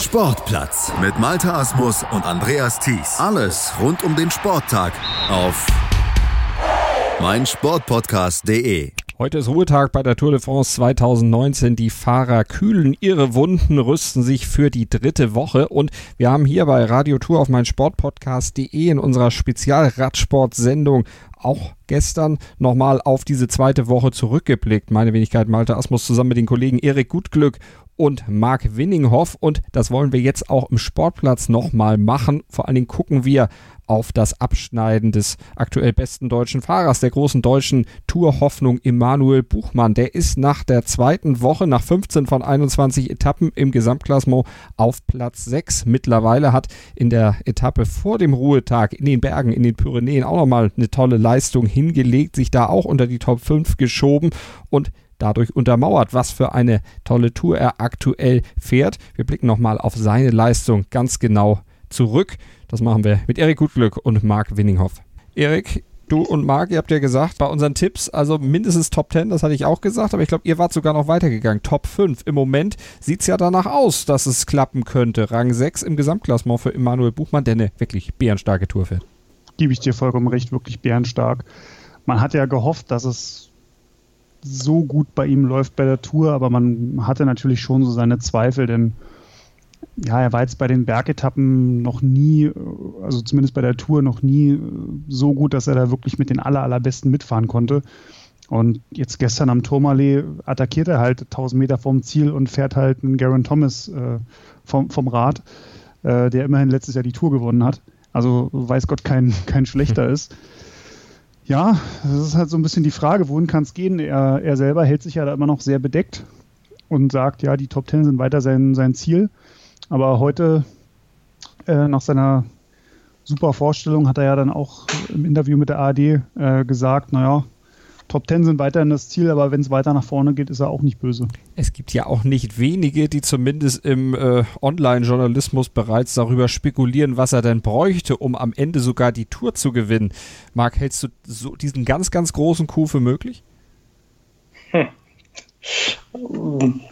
Sportplatz mit Malta Asmus und Andreas Thies. Alles rund um den Sporttag auf meinsportpodcast.de. Heute ist Ruhetag bei der Tour de France 2019. Die Fahrer kühlen ihre Wunden, rüsten sich für die dritte Woche. Und wir haben hier bei Radio Tour auf meinsportpodcast.de in unserer Spezialradsport-Sendung auch gestern nochmal auf diese zweite Woche zurückgeblickt. Meine Wenigkeit Malte Asmus zusammen mit den Kollegen Erik Gutglück und Marc Winninghoff. Und das wollen wir jetzt auch im Sportplatz nochmal machen. Vor allen Dingen gucken wir auf das Abschneiden des aktuell besten deutschen Fahrers, der großen deutschen Tourhoffnung Emanuel Buchmann. Der ist nach der zweiten Woche, nach 15 von 21 Etappen im Gesamtklassement auf Platz 6. Mittlerweile hat in der Etappe vor dem Ruhetag in den Bergen, in den Pyrenäen auch nochmal eine tolle Leistung hingelegt, sich da auch unter die Top 5 geschoben und dadurch untermauert, was für eine tolle Tour er aktuell fährt. Wir blicken nochmal auf seine Leistung ganz genau zurück. Das machen wir mit Erik Gutglück und Marc Winninghoff. Erik, du und Marc, ihr habt ja gesagt, bei unseren Tipps, also mindestens Top 10, das hatte ich auch gesagt, aber ich glaube, ihr wart sogar noch weitergegangen. Top 5. Im Moment sieht es ja danach aus, dass es klappen könnte. Rang 6 im Gesamtklassement für Emanuel Buchmann, der eine wirklich bärenstarke Tour fährt. Gebe ich dir vollkommen recht, wirklich bärenstark. Man hat ja gehofft, dass es so gut bei ihm läuft bei der Tour, aber man hatte natürlich schon so seine Zweifel, denn ja, er war jetzt bei den Bergetappen noch nie, also zumindest bei der Tour noch nie so gut, dass er da wirklich mit den aller, allerbesten mitfahren konnte. Und jetzt gestern am Tourmalet attackiert er halt 1000 Meter vom Ziel und fährt halt einen Garen Thomas äh, vom, vom Rad, äh, der immerhin letztes Jahr die Tour gewonnen hat. Also weiß Gott kein, kein schlechter ist. Ja, das ist halt so ein bisschen die Frage, wohin kann es gehen? Er, er selber hält sich ja da immer noch sehr bedeckt und sagt, ja, die Top Ten sind weiter sein, sein Ziel. Aber heute, äh, nach seiner super Vorstellung, hat er ja dann auch im Interview mit der ARD äh, gesagt, naja, Top Ten sind weiterhin das Ziel, aber wenn es weiter nach vorne geht, ist er auch nicht böse. Es gibt ja auch nicht wenige, die zumindest im äh, Online-Journalismus bereits darüber spekulieren, was er denn bräuchte, um am Ende sogar die Tour zu gewinnen. Marc, hältst du so diesen ganz, ganz großen Coup für möglich? Hm.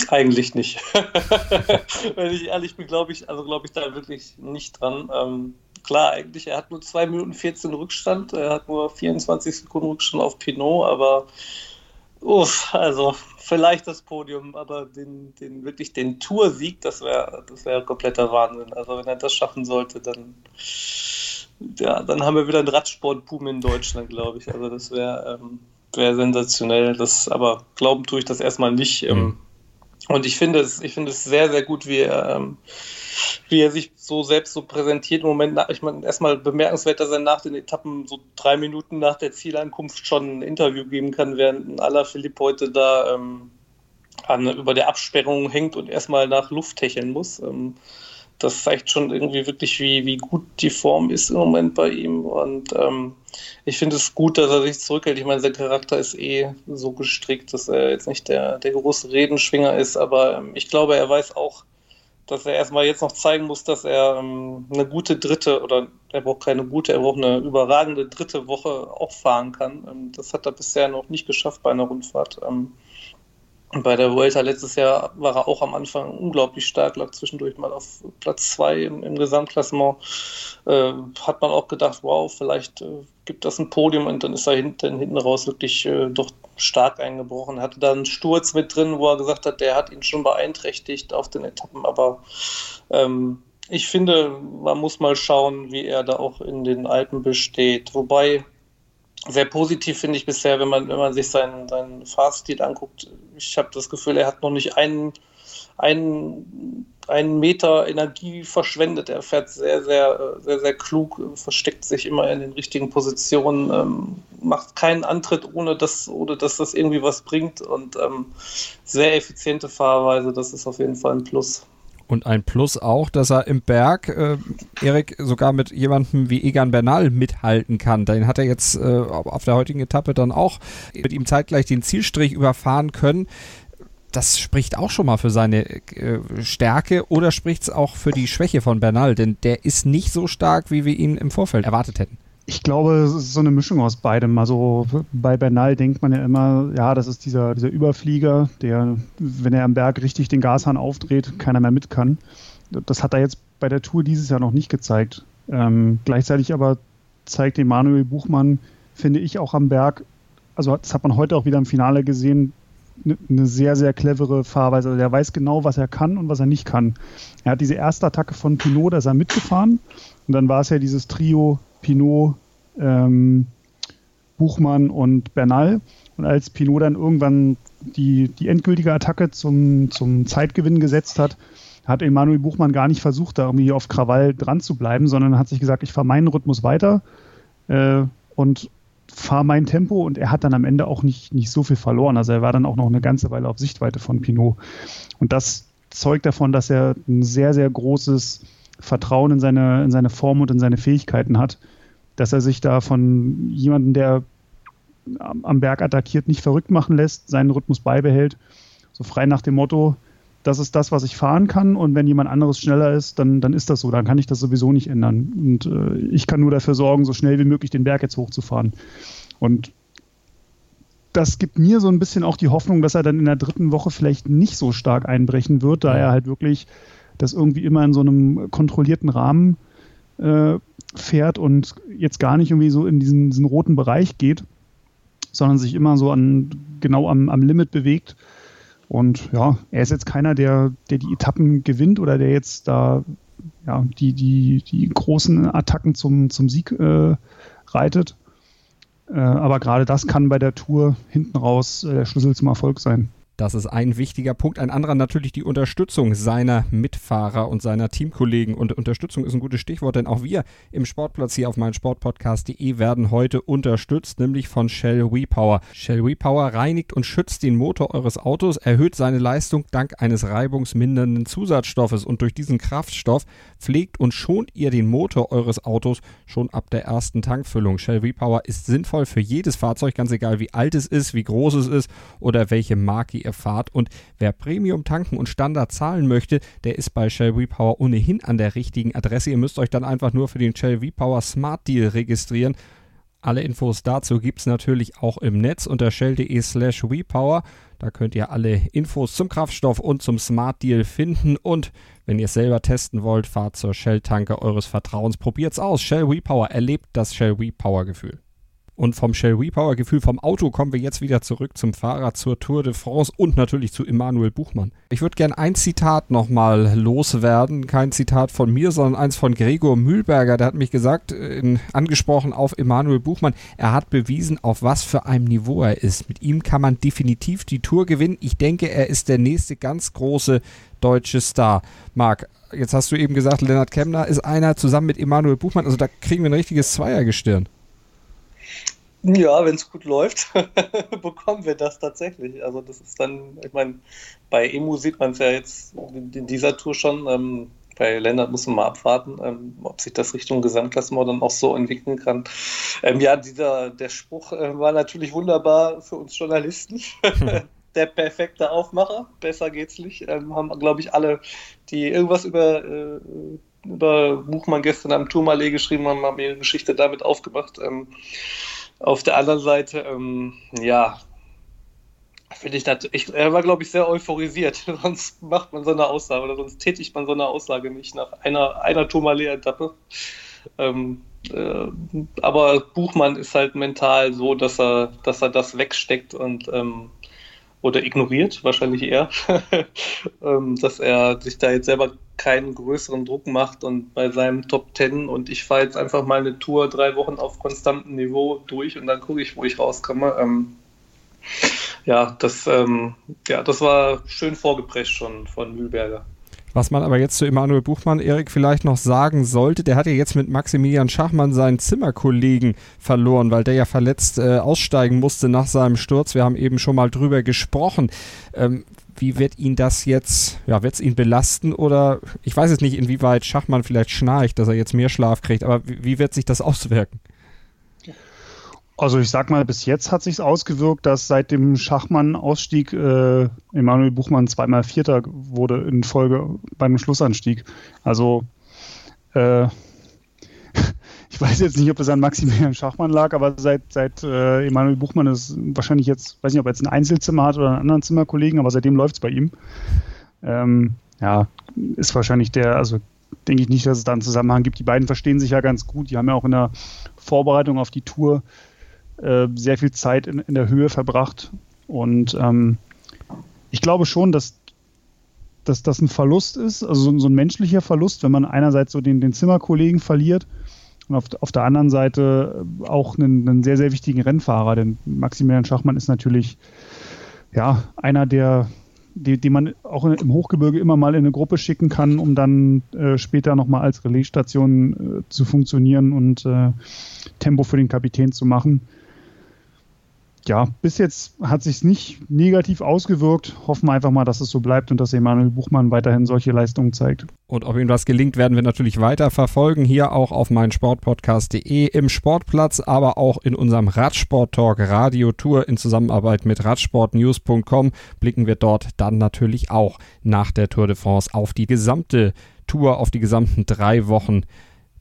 Eigentlich nicht. Wenn ich ehrlich bin, glaube ich, also glaube ich da wirklich nicht dran. Ähm, klar, eigentlich, er hat nur 2 Minuten 14 Rückstand, er hat nur 24 Sekunden Rückstand auf Pinot, aber uff, also vielleicht das Podium, aber den, den wirklich den Toursieg, das wäre das wär kompletter Wahnsinn. Also wenn er das schaffen sollte, dann ja, dann haben wir wieder einen Radsport-Boom in Deutschland, glaube ich. Also das wäre ähm, wäre sensationell. Das, aber glauben tue ich das erstmal nicht. Ähm. Und ich finde es, ich finde es sehr, sehr gut, wie er, ähm, wie er sich so selbst so präsentiert. Im Moment, ich meine, erstmal bemerkenswert, dass er nach den Etappen so drei Minuten nach der Zielankunft schon ein Interview geben kann, während aller Philipp heute da ähm, an, über der Absperrung hängt und erstmal nach Luft hecheln muss. Ähm, das zeigt schon irgendwie wirklich, wie, wie gut die Form ist im Moment bei ihm. Und ähm, ich finde es gut, dass er sich zurückhält. Ich meine, sein Charakter ist eh so gestrickt, dass er jetzt nicht der, der große Redenschwinger ist, aber ähm, ich glaube, er weiß auch, dass er erstmal jetzt noch zeigen muss, dass er ähm, eine gute dritte oder er braucht keine gute, er braucht eine überragende dritte Woche auch fahren kann. Ähm, das hat er bisher noch nicht geschafft bei einer Rundfahrt. Ähm, bei der Vuelta letztes Jahr war er auch am Anfang unglaublich stark, lag zwischendurch mal auf Platz zwei im, im Gesamtklassement. Äh, hat man auch gedacht, wow, vielleicht äh, gibt das ein Podium und dann ist er hinten, hinten raus wirklich äh, doch stark eingebrochen. Hatte da einen Sturz mit drin, wo er gesagt hat, der hat ihn schon beeinträchtigt auf den Etappen, aber ähm, ich finde, man muss mal schauen, wie er da auch in den Alpen besteht. Wobei sehr positiv finde ich bisher, wenn man, wenn man sich seinen, seinen Fahrstil anguckt. Ich habe das Gefühl, er hat noch nicht einen, einen, einen Meter Energie verschwendet. Er fährt sehr, sehr, sehr, sehr klug, versteckt sich immer in den richtigen Positionen, ähm, macht keinen Antritt, ohne dass, ohne dass das irgendwie was bringt und ähm, sehr effiziente Fahrweise. Das ist auf jeden Fall ein Plus. Und ein Plus auch, dass er im Berg, äh, Erik, sogar mit jemandem wie Egan Bernal mithalten kann. Den hat er jetzt äh, auf der heutigen Etappe dann auch mit ihm zeitgleich den Zielstrich überfahren können. Das spricht auch schon mal für seine äh, Stärke oder spricht es auch für die Schwäche von Bernal? Denn der ist nicht so stark, wie wir ihn im Vorfeld erwartet hätten. Ich glaube, es ist so eine Mischung aus beidem. Also bei Bernal denkt man ja immer, ja, das ist dieser, dieser Überflieger, der, wenn er am Berg richtig den Gashahn aufdreht, keiner mehr mit kann. das hat er jetzt bei der Tour dieses Jahr noch nicht gezeigt. Ähm, gleichzeitig aber zeigt Emanuel Buchmann, finde ich, auch am Berg, also das hat man heute auch wieder im Finale gesehen, eine ne sehr, sehr clevere Fahrweise. Also der weiß genau, was er kann und was er nicht kann. Er hat diese erste Attacke von Pinot, da ist er mitgefahren. Und dann war es ja dieses Trio Pinot, ähm, Buchmann und Bernal. Und als Pinot dann irgendwann die, die endgültige Attacke zum, zum Zeitgewinn gesetzt hat, hat Emanuel Buchmann gar nicht versucht, da irgendwie auf Krawall dran zu bleiben, sondern hat sich gesagt, ich fahre meinen Rhythmus weiter äh, und fahre mein Tempo und er hat dann am Ende auch nicht, nicht so viel verloren. Also er war dann auch noch eine ganze Weile auf Sichtweite von Pinot. Und das zeugt davon, dass er ein sehr, sehr großes Vertrauen in seine, in seine Form und in seine Fähigkeiten hat, dass er sich da von jemandem, der am Berg attackiert, nicht verrückt machen lässt, seinen Rhythmus beibehält. So frei nach dem Motto, das ist das, was ich fahren kann und wenn jemand anderes schneller ist, dann, dann ist das so, dann kann ich das sowieso nicht ändern. Und äh, ich kann nur dafür sorgen, so schnell wie möglich den Berg jetzt hochzufahren. Und das gibt mir so ein bisschen auch die Hoffnung, dass er dann in der dritten Woche vielleicht nicht so stark einbrechen wird, da er halt wirklich das irgendwie immer in so einem kontrollierten Rahmen äh, fährt und jetzt gar nicht irgendwie so in diesen, diesen roten Bereich geht sondern sich immer so an genau am, am Limit bewegt. Und ja, er ist jetzt keiner, der, der die Etappen gewinnt oder der jetzt da ja, die, die, die großen Attacken zum, zum Sieg äh, reitet. Äh, aber gerade das kann bei der Tour hinten raus äh, der Schlüssel zum Erfolg sein. Das ist ein wichtiger Punkt. Ein anderer natürlich die Unterstützung seiner Mitfahrer und seiner Teamkollegen. Und Unterstützung ist ein gutes Stichwort, denn auch wir im Sportplatz hier auf meinsportpodcast.de werden heute unterstützt, nämlich von Shell WePower. Shell WePower reinigt und schützt den Motor eures Autos, erhöht seine Leistung dank eines reibungsmindernden Zusatzstoffes und durch diesen Kraftstoff pflegt und schont ihr den Motor eures Autos schon ab der ersten Tankfüllung. Shell WePower ist sinnvoll für jedes Fahrzeug, ganz egal wie alt es ist, wie groß es ist oder welche Marke ihr fahrt. Und wer Premium tanken und Standard zahlen möchte, der ist bei Shell V-Power ohnehin an der richtigen Adresse. Ihr müsst euch dann einfach nur für den Shell V-Power Smart Deal registrieren. Alle Infos dazu gibt es natürlich auch im Netz unter shell.de slash WePower. Da könnt ihr alle Infos zum Kraftstoff und zum Smart Deal finden. Und wenn ihr es selber testen wollt, fahrt zur Shell-Tanke eures Vertrauens. Probiert's aus. Shell WePower erlebt das Shell WePower-Gefühl. Und vom Shell Repower-Gefühl vom Auto kommen wir jetzt wieder zurück zum Fahrrad, zur Tour de France und natürlich zu Emanuel Buchmann. Ich würde gerne ein Zitat nochmal loswerden. Kein Zitat von mir, sondern eins von Gregor Mühlberger. Der hat mich gesagt, äh, in, angesprochen auf Emanuel Buchmann, er hat bewiesen, auf was für einem Niveau er ist. Mit ihm kann man definitiv die Tour gewinnen. Ich denke, er ist der nächste ganz große deutsche Star. Marc, jetzt hast du eben gesagt, Lennart Kemner ist einer zusammen mit Emanuel Buchmann. Also da kriegen wir ein richtiges Zweiergestirn. Ja, wenn es gut läuft, bekommen wir das tatsächlich. Also das ist dann, ich meine, bei Emu sieht man es ja jetzt in dieser Tour schon. Ähm, bei Lennart muss man mal abwarten, ähm, ob sich das Richtung Gesamtklassement dann auch so entwickeln kann. Ähm, ja, dieser, der Spruch äh, war natürlich wunderbar für uns Journalisten. der perfekte Aufmacher, besser geht's nicht. Ähm, haben, glaube ich, alle, die irgendwas über, äh, über Buchmann gestern am Tourmalet geschrieben haben, haben ihre Geschichte damit aufgemacht. Ähm, auf der anderen Seite, ähm, ja, finde ich natürlich, er war, glaube ich, sehr euphorisiert. sonst macht man so eine Aussage oder sonst tätigt man so eine Aussage nicht nach einer, einer Tourmalet-Etappe. Ähm, äh, aber Buchmann ist halt mental so, dass er, dass er das wegsteckt und ähm, oder ignoriert, wahrscheinlich eher, ähm, dass er sich da jetzt selber keinen größeren Druck macht und bei seinem Top Ten und ich fahre jetzt einfach mal eine Tour drei Wochen auf konstantem Niveau durch und dann gucke ich, wo ich rauskomme. Ähm, ja, das, ähm, ja, das war schön vorgeprescht schon von Mühlberger. Was man aber jetzt zu Emanuel Buchmann, Erik, vielleicht noch sagen sollte, der hat ja jetzt mit Maximilian Schachmann seinen Zimmerkollegen verloren, weil der ja verletzt äh, aussteigen musste nach seinem Sturz. Wir haben eben schon mal drüber gesprochen. Ähm, wie wird ihn das jetzt, ja, wird es ihn belasten oder ich weiß jetzt nicht, inwieweit Schachmann vielleicht schnarcht, dass er jetzt mehr Schlaf kriegt, aber wie, wie wird sich das auswirken? Also ich sag mal, bis jetzt hat sich ausgewirkt, dass seit dem Schachmann-Ausstieg äh, Emanuel Buchmann zweimal Vierter wurde in Folge beim Schlussanstieg. Also äh, ich weiß jetzt nicht, ob es an Maximilian Schachmann lag, aber seit, seit äh, Emanuel Buchmann ist wahrscheinlich jetzt, weiß nicht, ob er jetzt ein Einzelzimmer hat oder einen anderen Zimmerkollegen, aber seitdem läuft es bei ihm. Ähm, ja, ist wahrscheinlich der, also denke ich nicht, dass es da einen Zusammenhang gibt. Die beiden verstehen sich ja ganz gut. Die haben ja auch in der Vorbereitung auf die Tour äh, sehr viel Zeit in, in, der Höhe verbracht. Und ähm, ich glaube schon, dass, dass das ein Verlust ist, also so, so, ein menschlicher Verlust, wenn man einerseits so den, den Zimmerkollegen verliert und auf, auf der anderen Seite auch einen, einen sehr, sehr wichtigen Rennfahrer. Denn Maximilian Schachmann ist natürlich ja, einer der die, die man auch im Hochgebirge immer mal in eine Gruppe schicken kann, um dann äh, später nochmal als Relaisstation äh, zu funktionieren und äh, Tempo für den Kapitän zu machen ja, bis jetzt hat sich nicht negativ ausgewirkt. Hoffen wir einfach mal, dass es so bleibt und dass Emanuel Buchmann weiterhin solche Leistungen zeigt. Und ob ihm das gelingt, werden wir natürlich weiter verfolgen. Hier auch auf meinsportpodcast.de im Sportplatz, aber auch in unserem Radsport-Talk Radio Tour in Zusammenarbeit mit radsportnews.com blicken wir dort dann natürlich auch nach der Tour de France auf die gesamte Tour, auf die gesamten drei Wochen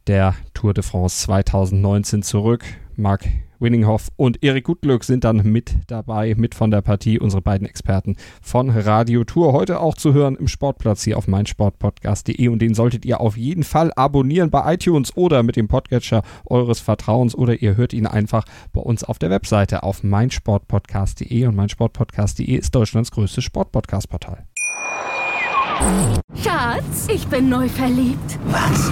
der Tour de France 2019 zurück. Marc Winninghoff und Erik Gutglück sind dann mit dabei, mit von der Partie, unsere beiden Experten von Radio Tour. Heute auch zu hören im Sportplatz hier auf meinsportpodcast.de und den solltet ihr auf jeden Fall abonnieren bei iTunes oder mit dem Podcatcher eures Vertrauens oder ihr hört ihn einfach bei uns auf der Webseite auf meinsportpodcast.de und meinsportpodcast.de ist Deutschlands größtes Sportpodcast-Portal. Schatz, ich bin neu verliebt. Was?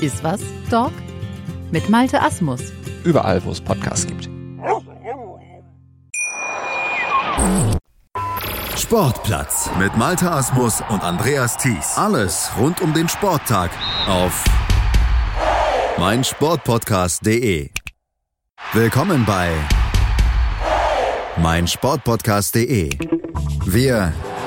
Iswas Dog mit Malte Asmus. Überall, wo es Podcasts gibt. Sportplatz mit Malte Asmus und Andreas Thies. Alles rund um den Sporttag auf meinsportpodcast.de. Willkommen bei meinsportpodcast.de. Wir